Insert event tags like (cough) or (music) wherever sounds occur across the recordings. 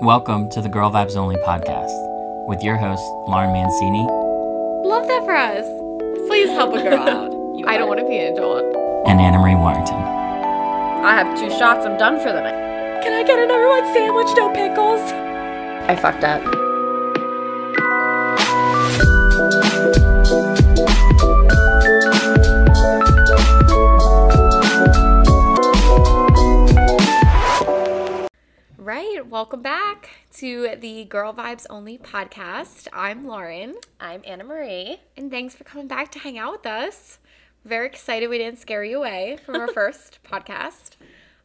Welcome to the Girl Vibes Only podcast with your host, Lauren Mancini Love that for us. Please help a girl out. (laughs) I don't want to be an adult. and Anna Marie Warrington. I have two shots. I'm done for the night. Can I get a number one sandwich, no pickles? I fucked up. Welcome back to the Girl Vibes Only podcast. I'm Lauren, I'm Anna Marie. and thanks for coming back to hang out with us. Very excited we didn't scare you away from our (laughs) first podcast.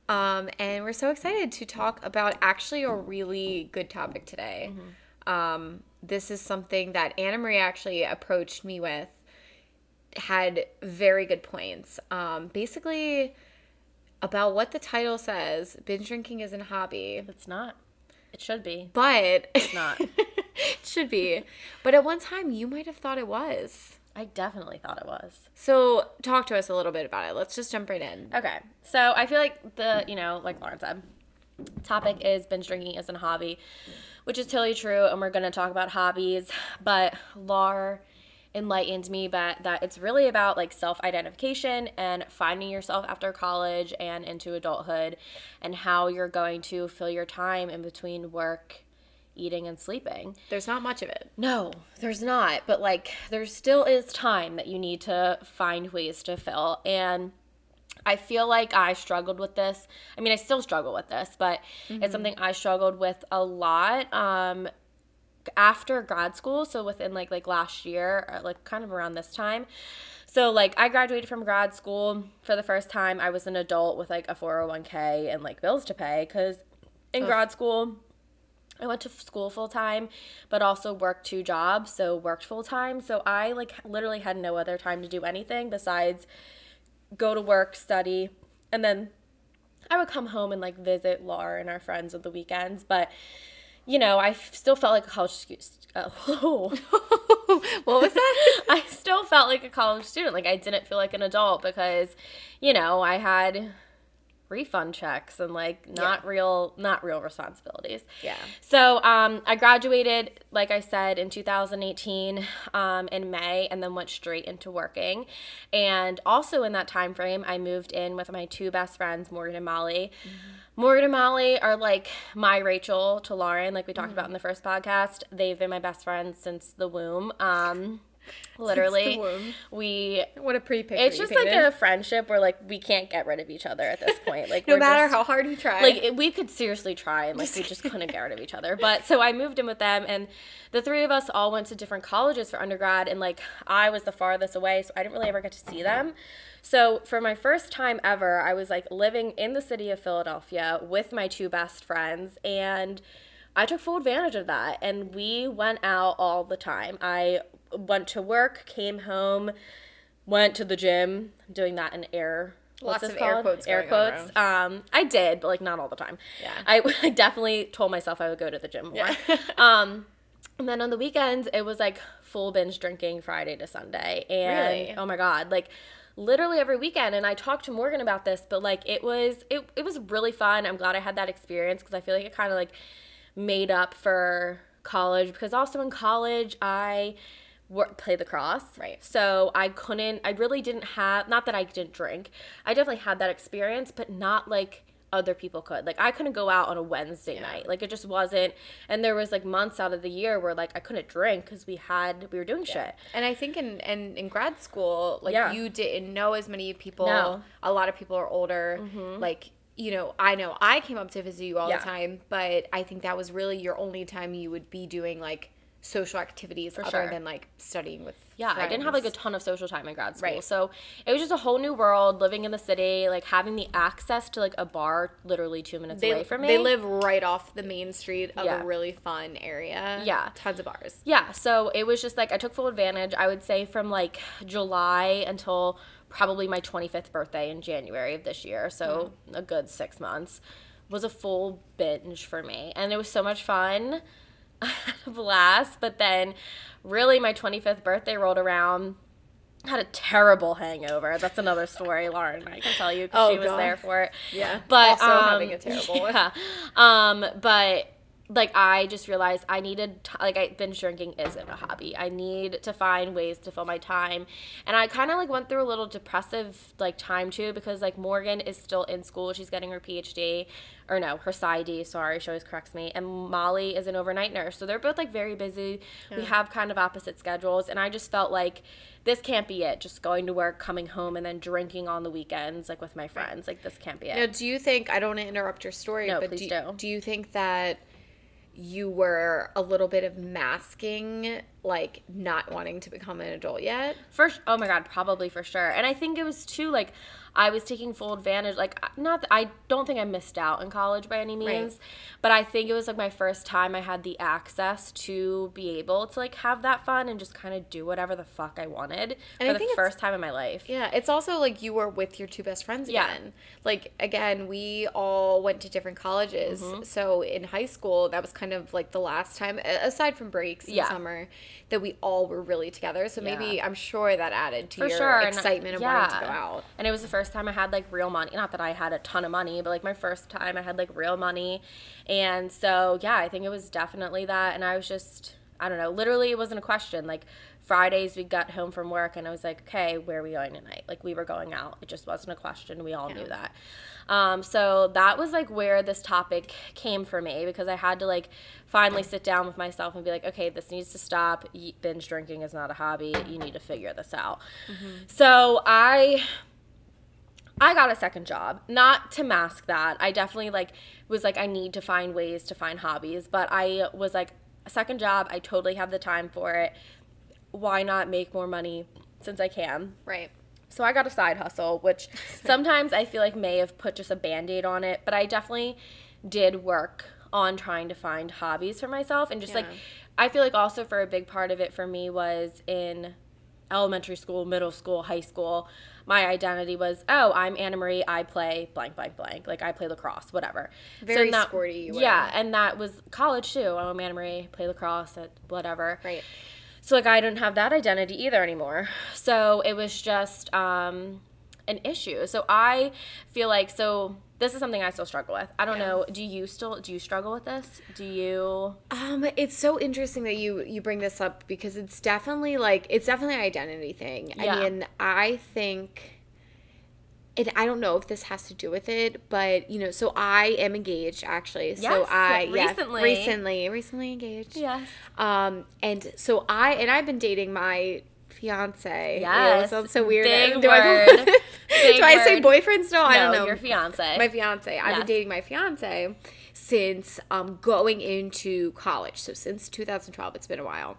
Um, and we're so excited to talk about actually a really good topic today. Um, this is something that Anna Marie actually approached me with, had very good points. Um, basically, about what the title says binge drinking isn't a hobby, It's not. It should be. but It's not. (laughs) it should be. But at one time, you might have thought it was. I definitely thought it was. So, talk to us a little bit about it. Let's just jump right in. Okay. So I feel like the, you know, like Lauren said, topic is binge drinking isn't a hobby, which is totally true. And we're going to talk about hobbies. But Lar enlightened me but that it's really about like self identification and finding yourself after college and into adulthood and how you're going to fill your time in between work, eating, and sleeping. There's not much of it. No, there's not. But like, there still is time that you need to find ways to fill. And I feel like I struggled with this. I mean, I still struggle with this, but it's something I struggled with a lot. Um, after grad school, so within like like last year, or like kind of around this time. So like I graduated from grad school for the first time. I was an adult with like a 401k and like bills to pay cuz in grad school I went to school full time, but also worked two jobs, so worked full time. So I like literally had no other time to do anything besides go to work, study, and then I would come home and like visit Laura and our friends on the weekends. But you know, I still felt like a college student. Oh, uh, (laughs) what was that? (laughs) I still felt like a college student. Like I didn't feel like an adult because, you know, I had refund checks and like not real not real responsibilities. Yeah. So um, I graduated, like I said, in 2018 um, in May, and then went straight into working. And also in that time frame, I moved in with my two best friends, Morgan and Molly. Morgan and Molly are like my Rachel to Lauren, like we talked about in the first podcast. They've been my best friends since the womb. Um, (laughs) literally, we. What a pretty picture. It's just like a friendship where like we can't get rid of each other at this point. Like (laughs) No matter just- how hard you try. like it- we could seriously try and like we just couldn't get rid of each other but so i moved in with them and the three of us all went to different colleges for undergrad and like i was the farthest away so i didn't really ever get to see them so for my first time ever i was like living in the city of philadelphia with my two best friends and I took full advantage of that and we went out all the time. I went to work, came home, went to the gym, doing that in air what's Lots of air quotes Air quotes. Um, I did, but like not all the time. Yeah. I, (laughs) I definitely told myself I would go to the gym more. (laughs) um, and then on the weekends, it was like full binge drinking Friday to Sunday. And Really? oh my God, like literally every weekend. And I talked to Morgan about this, but like it was, it, it was really fun. I'm glad I had that experience because I feel like it kind of like made up for college because also in college, I wor- the cross. Right. So I couldn't, I really didn't have, not that I didn't drink, I definitely had that experience, but not like other people could. Like I couldn't go out on a Wednesday night. Like it just wasn't. And there was like months out of the year where like I couldn't drink because we had, we were doing shit. And I think in, in, in grad school, like Yeah. you didn't know as many people. No. Mm-hmm. A lot of people are older. Like, you know, I know I came up to visit you all Yeah. the time, but I think that was really your only time you would be doing like social activities other sure. than like studying with Yeah, I didn't have like a ton of social time in grad school. Right. So it was just a whole new world living in the city, like having the access to like a bar literally two minutes they, away from me. They live right off the main street of Yeah. a really fun area. Yeah. Tons of bars. Yeah, so it was just like I took full advantage. I would say from like July until probably my 25th birthday in January of this year, so hmm. a good six months, was a full binge for me. And it was so much fun. I had a blast. But then, really, my 25th birthday rolled around. Had a terrible hangover. That's another story, Lauren. I can tell you because Oh, she was God. there for it. Yeah. but Also um, having a terrible one. (laughs) yeah. Um, but like I just realized I needed t- like I binge drinking isn't a hobby. I need to find ways to fill my time. And I kind of like went through a little depressive like time too because like Morgan is still in school. She's getting her PhD or no, her PsyD, sorry, she always corrects me. And Molly is an overnight nurse. So they're both like very busy. We have kind of opposite schedules and I just felt like this can't be it. Just going to work, coming home and then drinking on the weekends like with my friends. Like this can't be it. Now, do you think I don't want to interrupt your story, No, but please do, do. do you think that you were a little bit of masking like not wanting to become an adult yet? First, oh my god, probably for sure. And I think it was too like I was taking full advantage. Like, not that I don't think I missed out in college by any means, but I think it was like my first time I had the access to be able to like have that fun and just kind of do whatever the fuck I wanted And I for the think it's- first time in my life. Yeah, it's also like you were with your two best friends again. Yeah. Like again, we all went to different colleges. Mm-hmm. So in high school, that was kind of like the last time aside from breaks in Yeah. summer that we all were really together. So maybe Yeah. I'm sure that added to For your sure. and- excitement of wanting to go out. And it was the first time I had like real money. Not that I had a ton of money, but like my first time I had like real money. And so, yeah, I think it was definitely that. And I was just, I don't know, literally it wasn't a question. Like Fridays we got home from work and I was like, okay, where are we going tonight? Like we were going out. It just wasn't a question. We all knew that. Um, so that was like where this topic came for me because I had to like finally sit down with myself and be like, okay, this needs to stop. Binge drinking is not a hobby. You need to figure this out. So I I got a second job. Not to mask that. I definitely like was like I need to find ways to find hobbies, but I was like a second job, I totally have the time for it. Why not make more money since I can? Right. So I got a side hustle, which (laughs) sometimes I feel like may have put just a band-aid on it, but I definitely did work on trying to find hobbies for myself and just like I feel like also for a big part of it for me was in elementary school, middle school, high school, my identity was, oh, I'm Anna Marie, I play blank, blank, blank. Like I play lacrosse, whatever. Very in that- sporty you. Yeah, and that was college too. Oh, I'm Anna Marie, play lacrosse at whatever. Right. So like I didn't have that identity either anymore. So it was just um, an issue. So I feel like so this is something I still struggle with. I don't Yeah. know. Do you still do you struggle with this? Do you? Um, it's so interesting that you you bring this up because it's definitely like it's definitely an identity thing. Yeah. I mean, I think and I don't know if this has to do with it, but you know, so I am engaged actually. so Yes, I yeah, recently. recently recently engaged. Yes. Um, and so I and I've been dating my fiance. Yes. It sounds so weird. Big do I. Big do (laughs) I say word. boyfriend still? I don't know. your fiance. My fiance. I've been dating my fiance since um, going into college. So since 2012, it's been a while.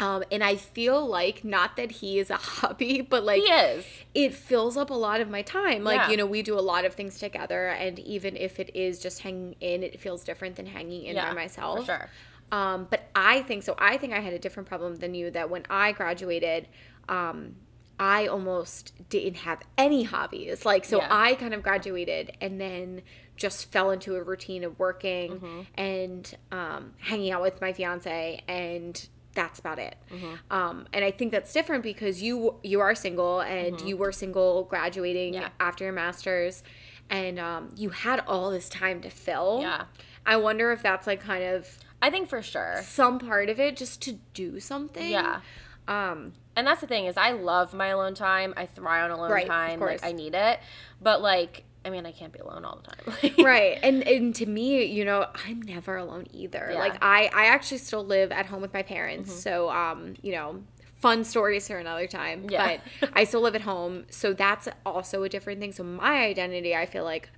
Um, and I feel like not that he is a (laughs) hobby, but like he is. it fills up a lot of my time. Like, Yeah. you know, we do a lot of things together, and even if it is just hanging in, it feels different than hanging in Yeah, by myself. for sure. Um, but I think so. I think I had a different problem than you that when I graduated, um, I almost didn't have any hobbies. Like, so Yeah. I kind of graduated and then just fell into a routine of working Mm-hmm. and um, hanging out with my fiance and that's about it. Mm-hmm. Um, and I think that's different because you you are single and you were single graduating Mm-hmm. Yeah. after your master's and um, you had all this time to fill. Yeah. I wonder if that's like kind of I think for sure. some part of it just to do something. Yeah. Um, And that's the thing is I love my alone time. I thrive on alone Right, time. Like. I need it. But like I mean I can't be alone all the time. (laughs) right. And and to me, you know, I'm never alone either. Yeah. Like I I actually still live at home with my parents. Mm-hmm. So um, you know, fun stories for another time. Yeah. But (laughs) I still live at home. So that's also a different thing. So my identity, I feel like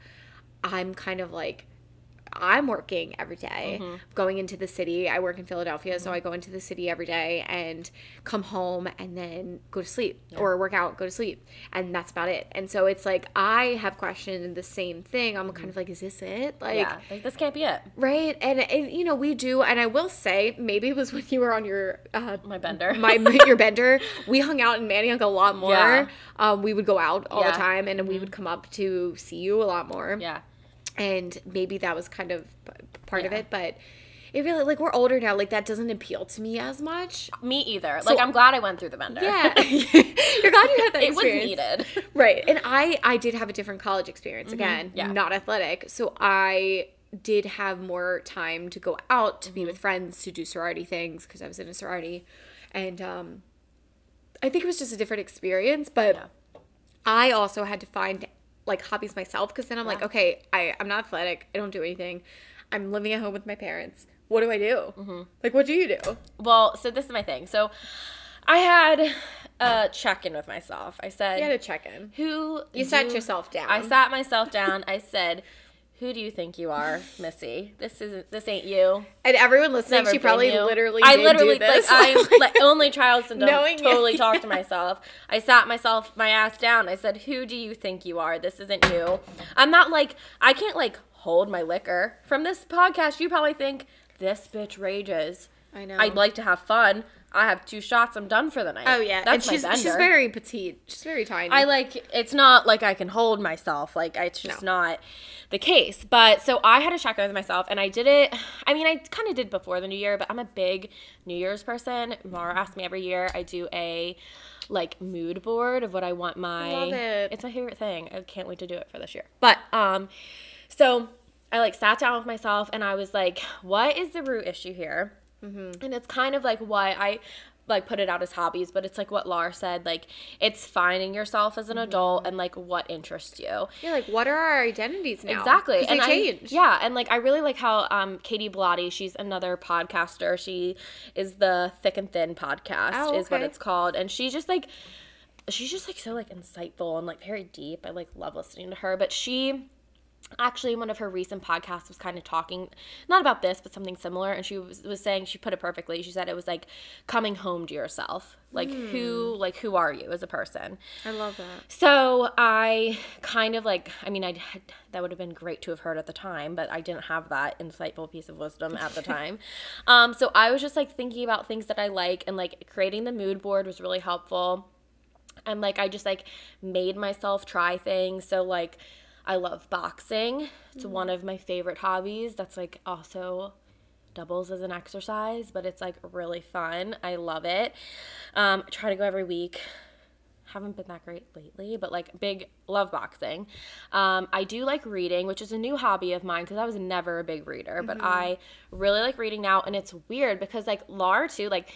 I'm kind of like I'm working every day, Mm-hmm. going into the city. I work in Philadelphia, so I go into the city every day and come home and then go to sleep or work out, go to sleep. And that's about it. And so it's like I have questioned the same thing. I'm kind of like, is this it? Like, yeah. Like this can't be it. right? And, and you know, we do. And I will say, maybe it was when you were on your uh, My bender. my (laughs) your bender. We hung out in Manayunk a lot more. Yeah. Um, we would go out all Yeah. the time, and we would come up to see you a lot more yeah. And maybe that was kind of part of it but it really like we're older now like that doesn't appeal to me as much Me either. like I'm glad I went through the bender. yeah (laughs) you're glad you had that (laughs) it was experience needed. (laughs) right and i i did have a different college experience again Mm-hmm. Yeah. not athletic so i did have more time to go out to be with friends to do sorority things because I was in a sorority, and um, I think it was just a different experience. But Yeah. I also had to find like hobbies myself because then I'm like, okay, I I'm not athletic. I don't do anything. I'm living at home with my parents. What do I do? Mm-hmm. Like, what do you do? Well, so this is my thing. So I had a check in with myself. I said, You had a check in. Who You sat yourself down. I sat myself down. I said, "Who do you think you are, (sighs) Missy? This isn't. This ain't you. And everyone listening, Never she probably you." literally I literally like I'm (laughs) like only child syndrome. Knowing you, totally yeah. talk to (laughs) myself. I sat myself my ass down. I said, "Who do you think you are? This isn't you." I'm not like I can't like hold my liquor from this podcast. You probably think this bitch rages. I know. I'd like to have fun. I have two shots. I'm done for the night. oh yeah, that's and she's my she's very petite. She's very tiny. I like it's not like I can hold myself. Like it's just No. not the case. But so I had a check with myself and I did it (sighs) I mean I kind of did before the new year, but I'm a big New Year's person. Mara asks me every year. I do a like mood board of what I want my Love it. It's my favorite thing. I can't wait to do it for this year. But um so I like sat down with myself and I was like, what is the root issue here? And it's kind of like why I like put it out as hobbies, but it's like what Lar said, like it's finding yourself as an adult and like what interests you. yeah, like what are our identities now? Exactly. I- change. yeah, and like I really like how um Katie Blotti, she's another podcaster. She is the Thick and Thin podcast Oh, is what it's called. And she just like she's just like so like insightful and like very deep. I like love listening to her, but she actually one of her recent podcasts was kind of talking not about this but something similar and she was, was saying she put it perfectly she said it was like coming home to yourself like who like who are you as a person I love that. so I kind of like, I mean, I that would have been great to have heard at the time, but I didn't have that insightful piece of wisdom at the time. (laughs) um, so I was just like thinking about things that I like, and like creating the mood board was really helpful. And like I just like made myself try things. So like I love boxing. It's one of my favorite hobbies. That's like also doubles as an exercise, but it's like really fun. I love it. Um, I try to go every week. Haven't been that great lately, but like big love boxing. Um, I do like reading, which is a new hobby of mine because I was never a big reader, but I really like reading now. And it's weird because like Lar too, like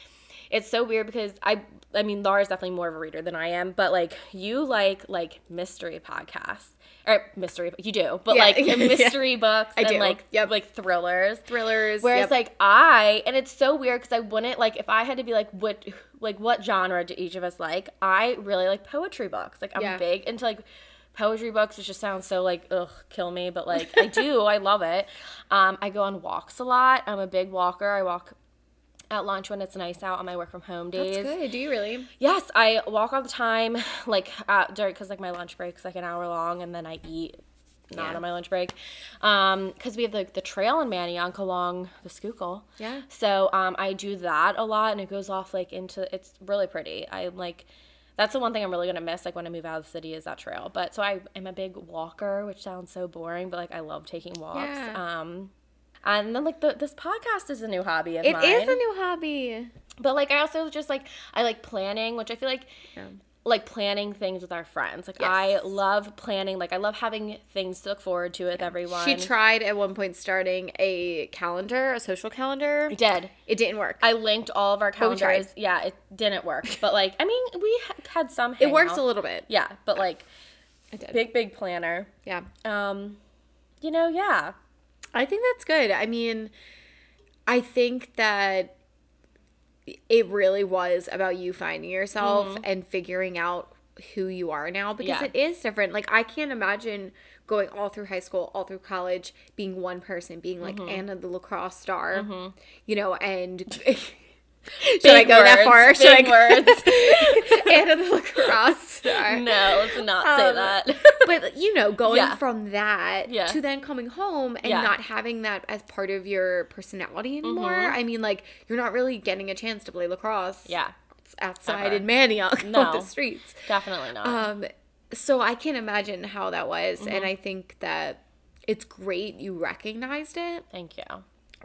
it's so weird because I I mean Laura's definitely more of a reader than I am, but like you like like mystery podcasts. Or mystery you do, but Yeah, like (laughs) yeah. mystery books I and do. like Yep. like thrillers. Thrillers. Whereas yep. like I and it's so weird because I wouldn't like if I had to be like what like what genre do each of us like? I really like poetry books. Like I'm Yeah. big into like poetry books. It just sounds so like ugh, kill me, but like I do. I love it. Um, I go on walks a lot. I'm a big walker. I walk at lunch when it's nice out on my work from home days. That's good. Do you really? Yes, I walk all the time, (laughs) like uh, during because like my lunch break's like an hour long, and then I eat not Yeah. on my lunch break, um, because we have the the trail in Manayunk along the Schuylkill. Yeah. So um, I do that a lot, and it goes off like into it's really pretty. I'm like. That's the one thing I'm really gonna miss, like when I move out of the city, is that trail. But so I am a big walker, which sounds so boring, but like I love taking walks. Yeah. Um, and then like the, this podcast is a new hobby of It mine. is a new hobby. But like I also just like I like planning, which I feel like Yeah. like planning things with our friends. Like Yes. I love planning. Like I love having things to look forward to with everyone. She tried at one point starting a calendar, a social calendar. I did. It didn't work. I linked all of our But we tried. calendars. Yeah, it didn't work. (laughs) But like I mean, we had some. it works a little bit. Yeah, but like It did. big big planner. Yeah. Um, you know, yeah. I think that's good. I mean, I think that it really was about you finding yourself and figuring out who you are now because Mm-hmm. Yeah. it is different. Like I can't imagine going all through high school, all through college, being one person, being like Mm-hmm. Anna the lacrosse star, you know, and (laughs) should I Big go that words, far? Should I (laughs) Anna the lacrosse star? No, let's not say Um, that. but you know going Yeah. from that Yeah. to then coming home and Yeah. not having that as part of your personality anymore i mean like you're not really getting a chance to play lacrosse yeah, outside Ever. in Manayunk (laughs) No. on the streets definitely not. um so i can't imagine how that was Mm-hmm. and i think that it's great you recognized it Thank you.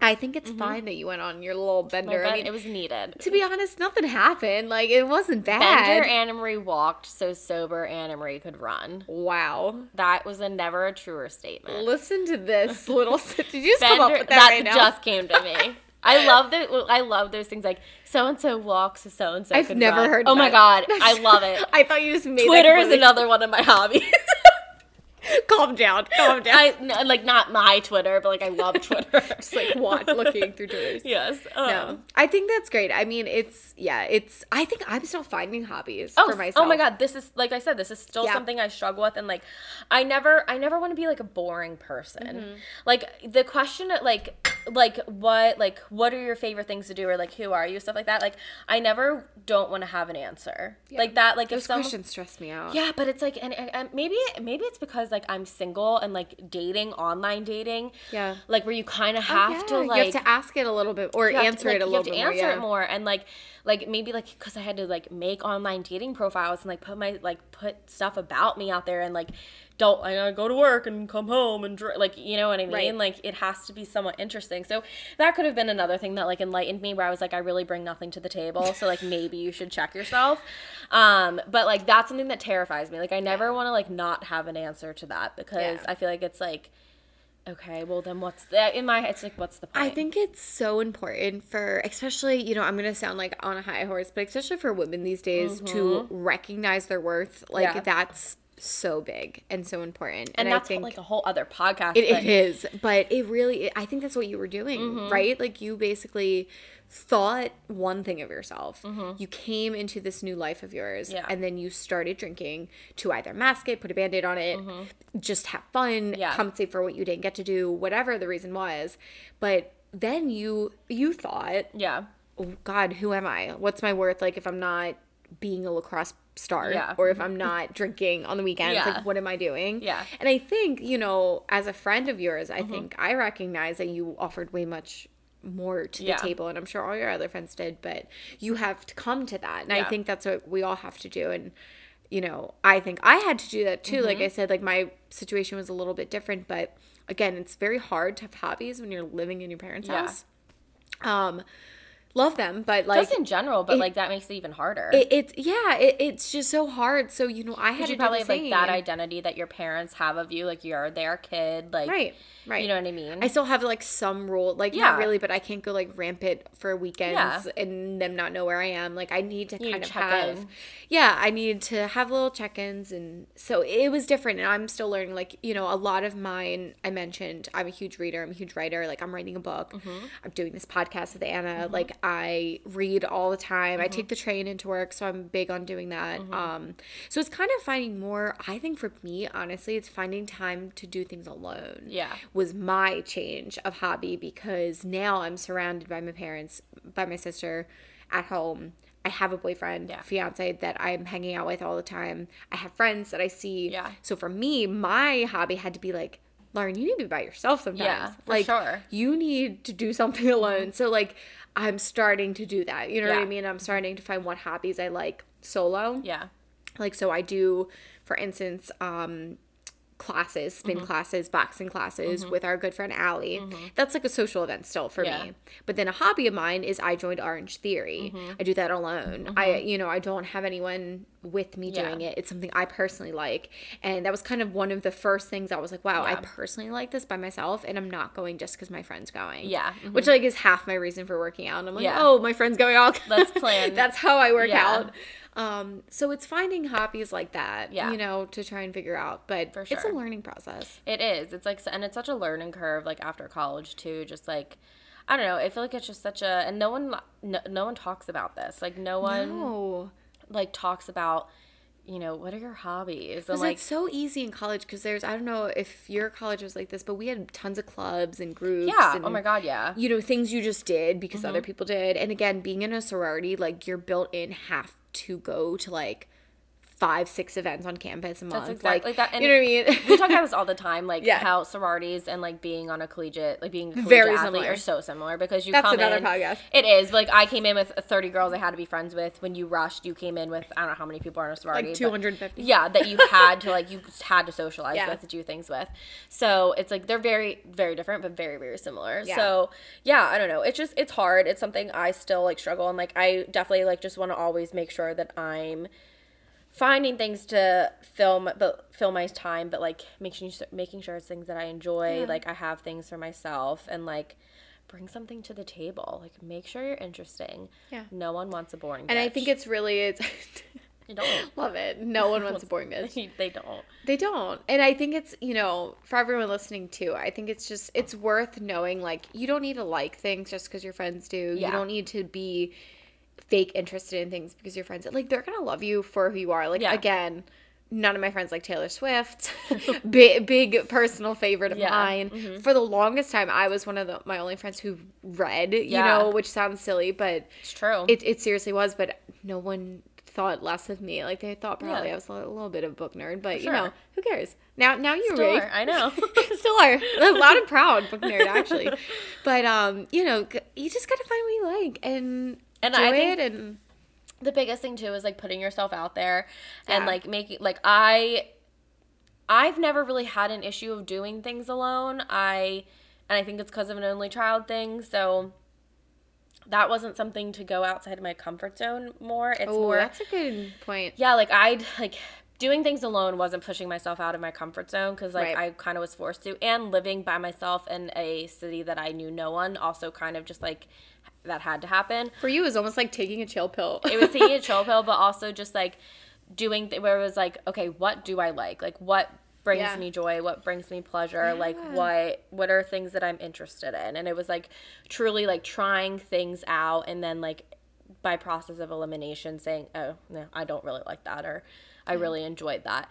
I think it's mm-hmm. fine that you went on your little bender. I mean, it was needed. to be honest, nothing happened. Like it wasn't bad. Bender Anna Marie walked so sober Anna Marie could run. wow. That was a never a truer statement. Listen to this (laughs) little. Did you just come up with that, that right just came to me. (laughs) I love that. I love those things like so and so walks, so and so. I've never heard. Oh my that. god, (laughs) I love it. I thought you just made Twitter is another one of my hobbies. (laughs) Calm down. Calm down. I no, like not my Twitter, but like I love (laughs) Twitter. (laughs) just like watch looking through Twitter. yes. No, um, I think that's great. I mean, it's yeah, it's. I think I'm still finding hobbies Oh, for myself. oh my god, this is like I said, this is still Yeah. something I struggle with, and like, I never, I never want to be like a boring person. Mm-hmm. Like the question, like, like what, like what are your favorite things to do, or like who are you, stuff like that. Like, I never don't want to have an answer like that. Like Those if someone, questions stress me out. yeah, but it's like, and, and, maybe maybe it's because like I'm single and like dating, online dating. Yeah. Like where you kind of Oh, have yeah, to like you have to ask it a little bit or you have to, answer like, it a you little have to bit more. answer yeah. it more and like like maybe like because i had to like make online dating profiles and like put my like put stuff about me out there and like don't i gotta go to work and come home and dr- like you know what i mean Right. like it has to be somewhat interesting so that could have been another thing that like enlightened me where i was like i really bring nothing to the table so like maybe you should check yourself um but like that's something that terrifies me like i never want to like not have an answer to that because Yeah. i feel like it's like okay well then what's the in my it's like what's the point I think it's so important for, especially, you know, I'm going to sound like on a high horse, but especially for women these days to recognize their worth. Like, Mm-hmm. Yeah. that's so big and so important. and, I that's think like a whole other podcast it, but- it is, but it really, I think that's what you were doing, Mm-hmm. right? Like, you basically thought one thing of yourself. Mm-hmm. You came into this new life of yours, Yeah. and then you started drinking to either mask it, put a band aid on it, just have fun, Mm-hmm. Yeah. compensate for what you didn't get to do, whatever the reason was. But then you you thought, yeah oh, God, who am I? What's my worth? Like if I'm not being a lacrosse star, Yeah. or if I'm not drinking on the weekends, Yeah. like what am I doing? Yeah. Mm-hmm. And I think you know, as a friend of yours, I think I recognize that you offered way much more to the table and I'm sure all your other friends did but you have to come to that and I think that's what we all have to do and you know I think I had to do that too like Mm-hmm. I said like my situation was a little bit different but again it's very hard to have hobbies when you're living in your parents' Yeah. house um love them but like just in general, but like that makes it even harder. it, it's yeah it, it's just so hard so you know I had you probably have like that identity that your parents have of you, like you're their kid, like right right You know what I mean? I still have like some rule, like Yeah. not really, but I can't go like rampant for weekends and them not know where I am. Like I need to You kind of have, in. yeah, I need to have little check-ins, and so it was different. And I'm still learning. Like you know, a lot of mine. I mentioned I'm a huge reader. I'm a huge writer. Like I'm writing a book. Mm-hmm. I'm doing this podcast with Anna. Like I read all the time. Mm-hmm. I take the train into work, so I'm big on doing that. Um, so it's kind of finding more. I think for me, honestly, it's finding time to do things alone Yeah. was my change of hobby because now I'm surrounded by my parents, by my sister at home. I have a boyfriend, Yeah. fiance that I'm hanging out with all the time. I have friends that I see. Yeah. So for me, my hobby had to be like, Lauren, you need to be by yourself sometimes. Yeah, for like sure. you need to do something (laughs) alone. So like I'm starting to do that. You know what I mean? I'm starting to find what hobbies I like solo yeah. like so i do for instance um classes spin Mm-hmm. classes boxing classes with our good friend Allie. That's like a social event still for Yeah. me. But then a hobby of mine is I joined Orange Theory. Mm-hmm. I do that alone. I you know, I don't have anyone with me Yeah. doing it. It's something I personally like. And that was kind of one of the first things I was like, wow, I personally like this by myself and I'm not going just cuz my friend's going. Yeah. Which like is half my reason for working out. And I'm like, Yeah. "Oh, my friend's going out. Let's (laughs) plan. That's how I work Yeah. out." Um, so it's finding hobbies like that, Yeah. you know, to try and figure out. But For it's a learning process. It is. It's like, and it's such a learning curve, like after college too. Just like, I don't know. I feel like it's just such a, and no one, no, no one talks about this. Like no one No. like talks about, you know, what are your hobbies? And Because like, it's so easy in college because there's, I don't know if your college was like this, but we had tons of clubs and groups. yeah. And, Oh my god. Yeah. You know, things you just did because other Mm-hmm. people did. And again, being in a sorority, like you're built in have to go to like five, six events on campus a month. exactly- like, like that- and you know what I mean? we talk about this all the time, (laughs) like Yeah. how sororities and like being on a collegiate, like being a collegiate Very athlete similar. are so similar because you That's come another in. podcast. It is like I came in with 30 girls I had to be friends with. When you rushed, you came in with I don't know how many people are in a sorority, like but- 250. yeah, that you had to (laughs) like you had to socialize Yeah. with, do things with. So it's like they're very very different, but very very similar. Yeah. So yeah, I don't know. It's just it's hard. It's something I still like struggle and like I definitely like just want to always make sure that I'm finding things to film but fill my time but like making sure making sure it's things that i enjoy like i have things for myself and like bring something to the table like make sure you're interesting Yeah. no one wants a boring And I think it's really it's (laughs) they don't love it. No one (laughs) wants a boring bitch. (laughs) they don't They don't. And I think it's, you know, for everyone listening too, I think it's just it's worth knowing like you don't need to like things just because your friends do. Yeah. You don't need to be fake interested in things because your friends like they're to love you for who you are. Like Yeah. again, none of my friends like Taylor Swift. (laughs) (laughs) big big personal favorite of Yeah. mine. For the longest time I was one of the, my only friends who read, you Yeah. know, which sounds silly, but it's true it, it seriously was, but no one thought less of me. Like they thought probably Yeah. I was a little bit of a book nerd, but you know, who cares? Now now you're Still big. are, i know (laughs) Still are. I'm loud and proud book nerd actually. But um, you know, you just gotta find what you like and And I think- it and the biggest thing too is like putting yourself out there and like making like I I've never really had an issue of doing things alone. I and I think it's because of an only child thing. So that wasn't something to go outside of my comfort zone more. It's Oh, more that's a good point. yeah, like I'd like doing things alone wasn't pushing myself out of my comfort zone because like Right. I kind of was forced to, and living by myself in a city that I knew no one also kind of just like that had to happen For you, it was almost like taking a chill pill. it was taking a (laughs) chill pill, but also just like doing th- where it was like, okay, what do I like? Like what brings Yeah. me joy? What brings me pleasure? Like what what are things that I'm interested in? And it was like truly like trying things out and then like by process of elimination saying, oh no, I don't really like that or I really enjoyed that.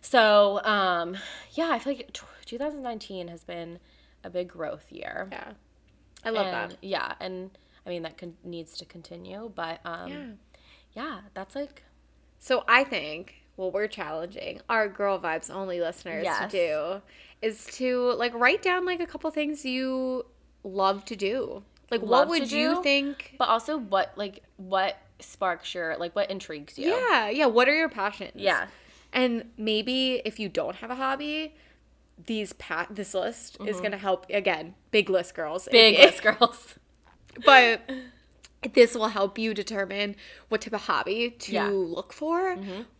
So um yeah, I feel like t- 2019 has been a big growth year. yeah, I love And, that. Yeah, and I mean that con- needs to continue, but um Yeah. yeah, that's like So I think what we're challenging our girl vibes only listeners Yes. to do is to like write down like a couple things you love to do. Like Love what to would you think? But also, what like what sparks your like what intrigues you? Yeah, yeah. What are your passions? Yeah. And maybe if you don't have a hobby, these pa- this list is gonna help again. Big list girls. Mm-hmm. Big list girls. But (laughs) this will help you determine what type of hobby to Yeah. look for.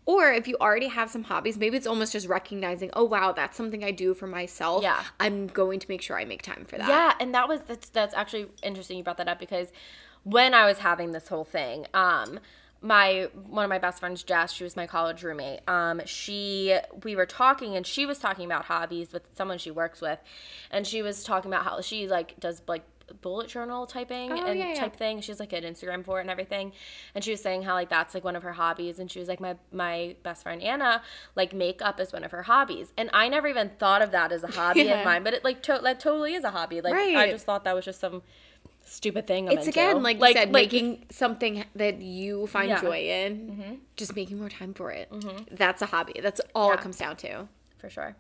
Or if you already have some hobbies, maybe it's almost just recognizing, oh wow, that's something I do for myself. Yeah. I'm going to make sure I make time for that. Yeah, and that was that's that's actually interesting you brought that up because when I was having this whole thing, um my one of my best friends Jess, she was my college roommate. Um she we were talking and she was talking about hobbies with someone she works with and she was talking about how she like does like bullet journal typing Oh, and yeah, yeah. type thing. She's like an Instagram for it and everything. And she was saying how like that's like one of her hobbies. And she was like, my my best friend Anna, like makeup is one of her hobbies. And I never even thought of that as a hobby (laughs) Yeah. of mine, but it like to- that totally is a hobby. Like I just thought that was just some stupid thing. I'm It's into. again, like, you said, making something that you find Yeah. Mm-hmm. joy in, just making more time for it. That's a hobby. That's all it comes down to. for sure.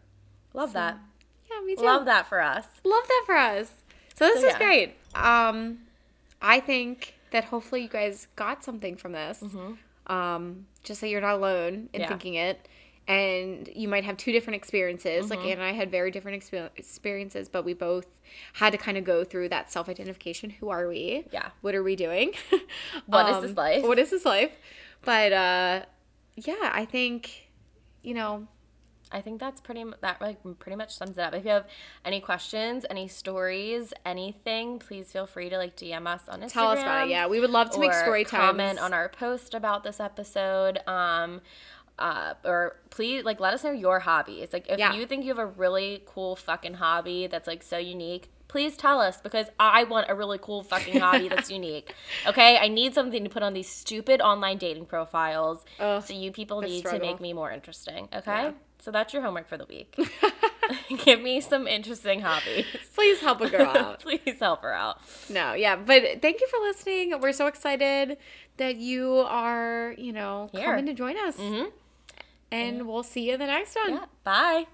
Love that. Yeah, me too. Love that for us. Love that for us. So this So, is yeah. great. Um, I think that hopefully you guys got something from this. Um, just that you're not alone in Mm-hmm. Yeah. thinking it. And you might have two different experiences. Mm-hmm. Like Anna and I had very different expe- experiences, but we both had to kind of go through that self identification. Who are we? Yeah. What are we doing? (laughs) What is this life? What is this life? But uh, yeah, I think, you know, I think that's pretty that like pretty much sums it up. If you have any questions, any stories, anything, please feel free to like DM us on Instagram. tell us about it. Yeah, we would love to make or story times. comment on our post about this episode. Um, uh, or please like let us know your hobbies. Like if Yeah. you think you have a really cool fucking hobby that's like so unique, please tell us because I want a really cool fucking hobby (laughs) that's unique. Okay, I need something to put on these stupid online dating profiles. Ugh, so you people need to make me more interesting. Okay, Yeah. So that's your homework for the week. (laughs) (laughs) Give me some interesting hobbies. Please help a girl (laughs) out. Please help her out. No, yeah, but thank you for listening. We're so excited that you are, you know, Here. coming to join us. Mhm. And we'll see you in the next one. Yeah. Bye.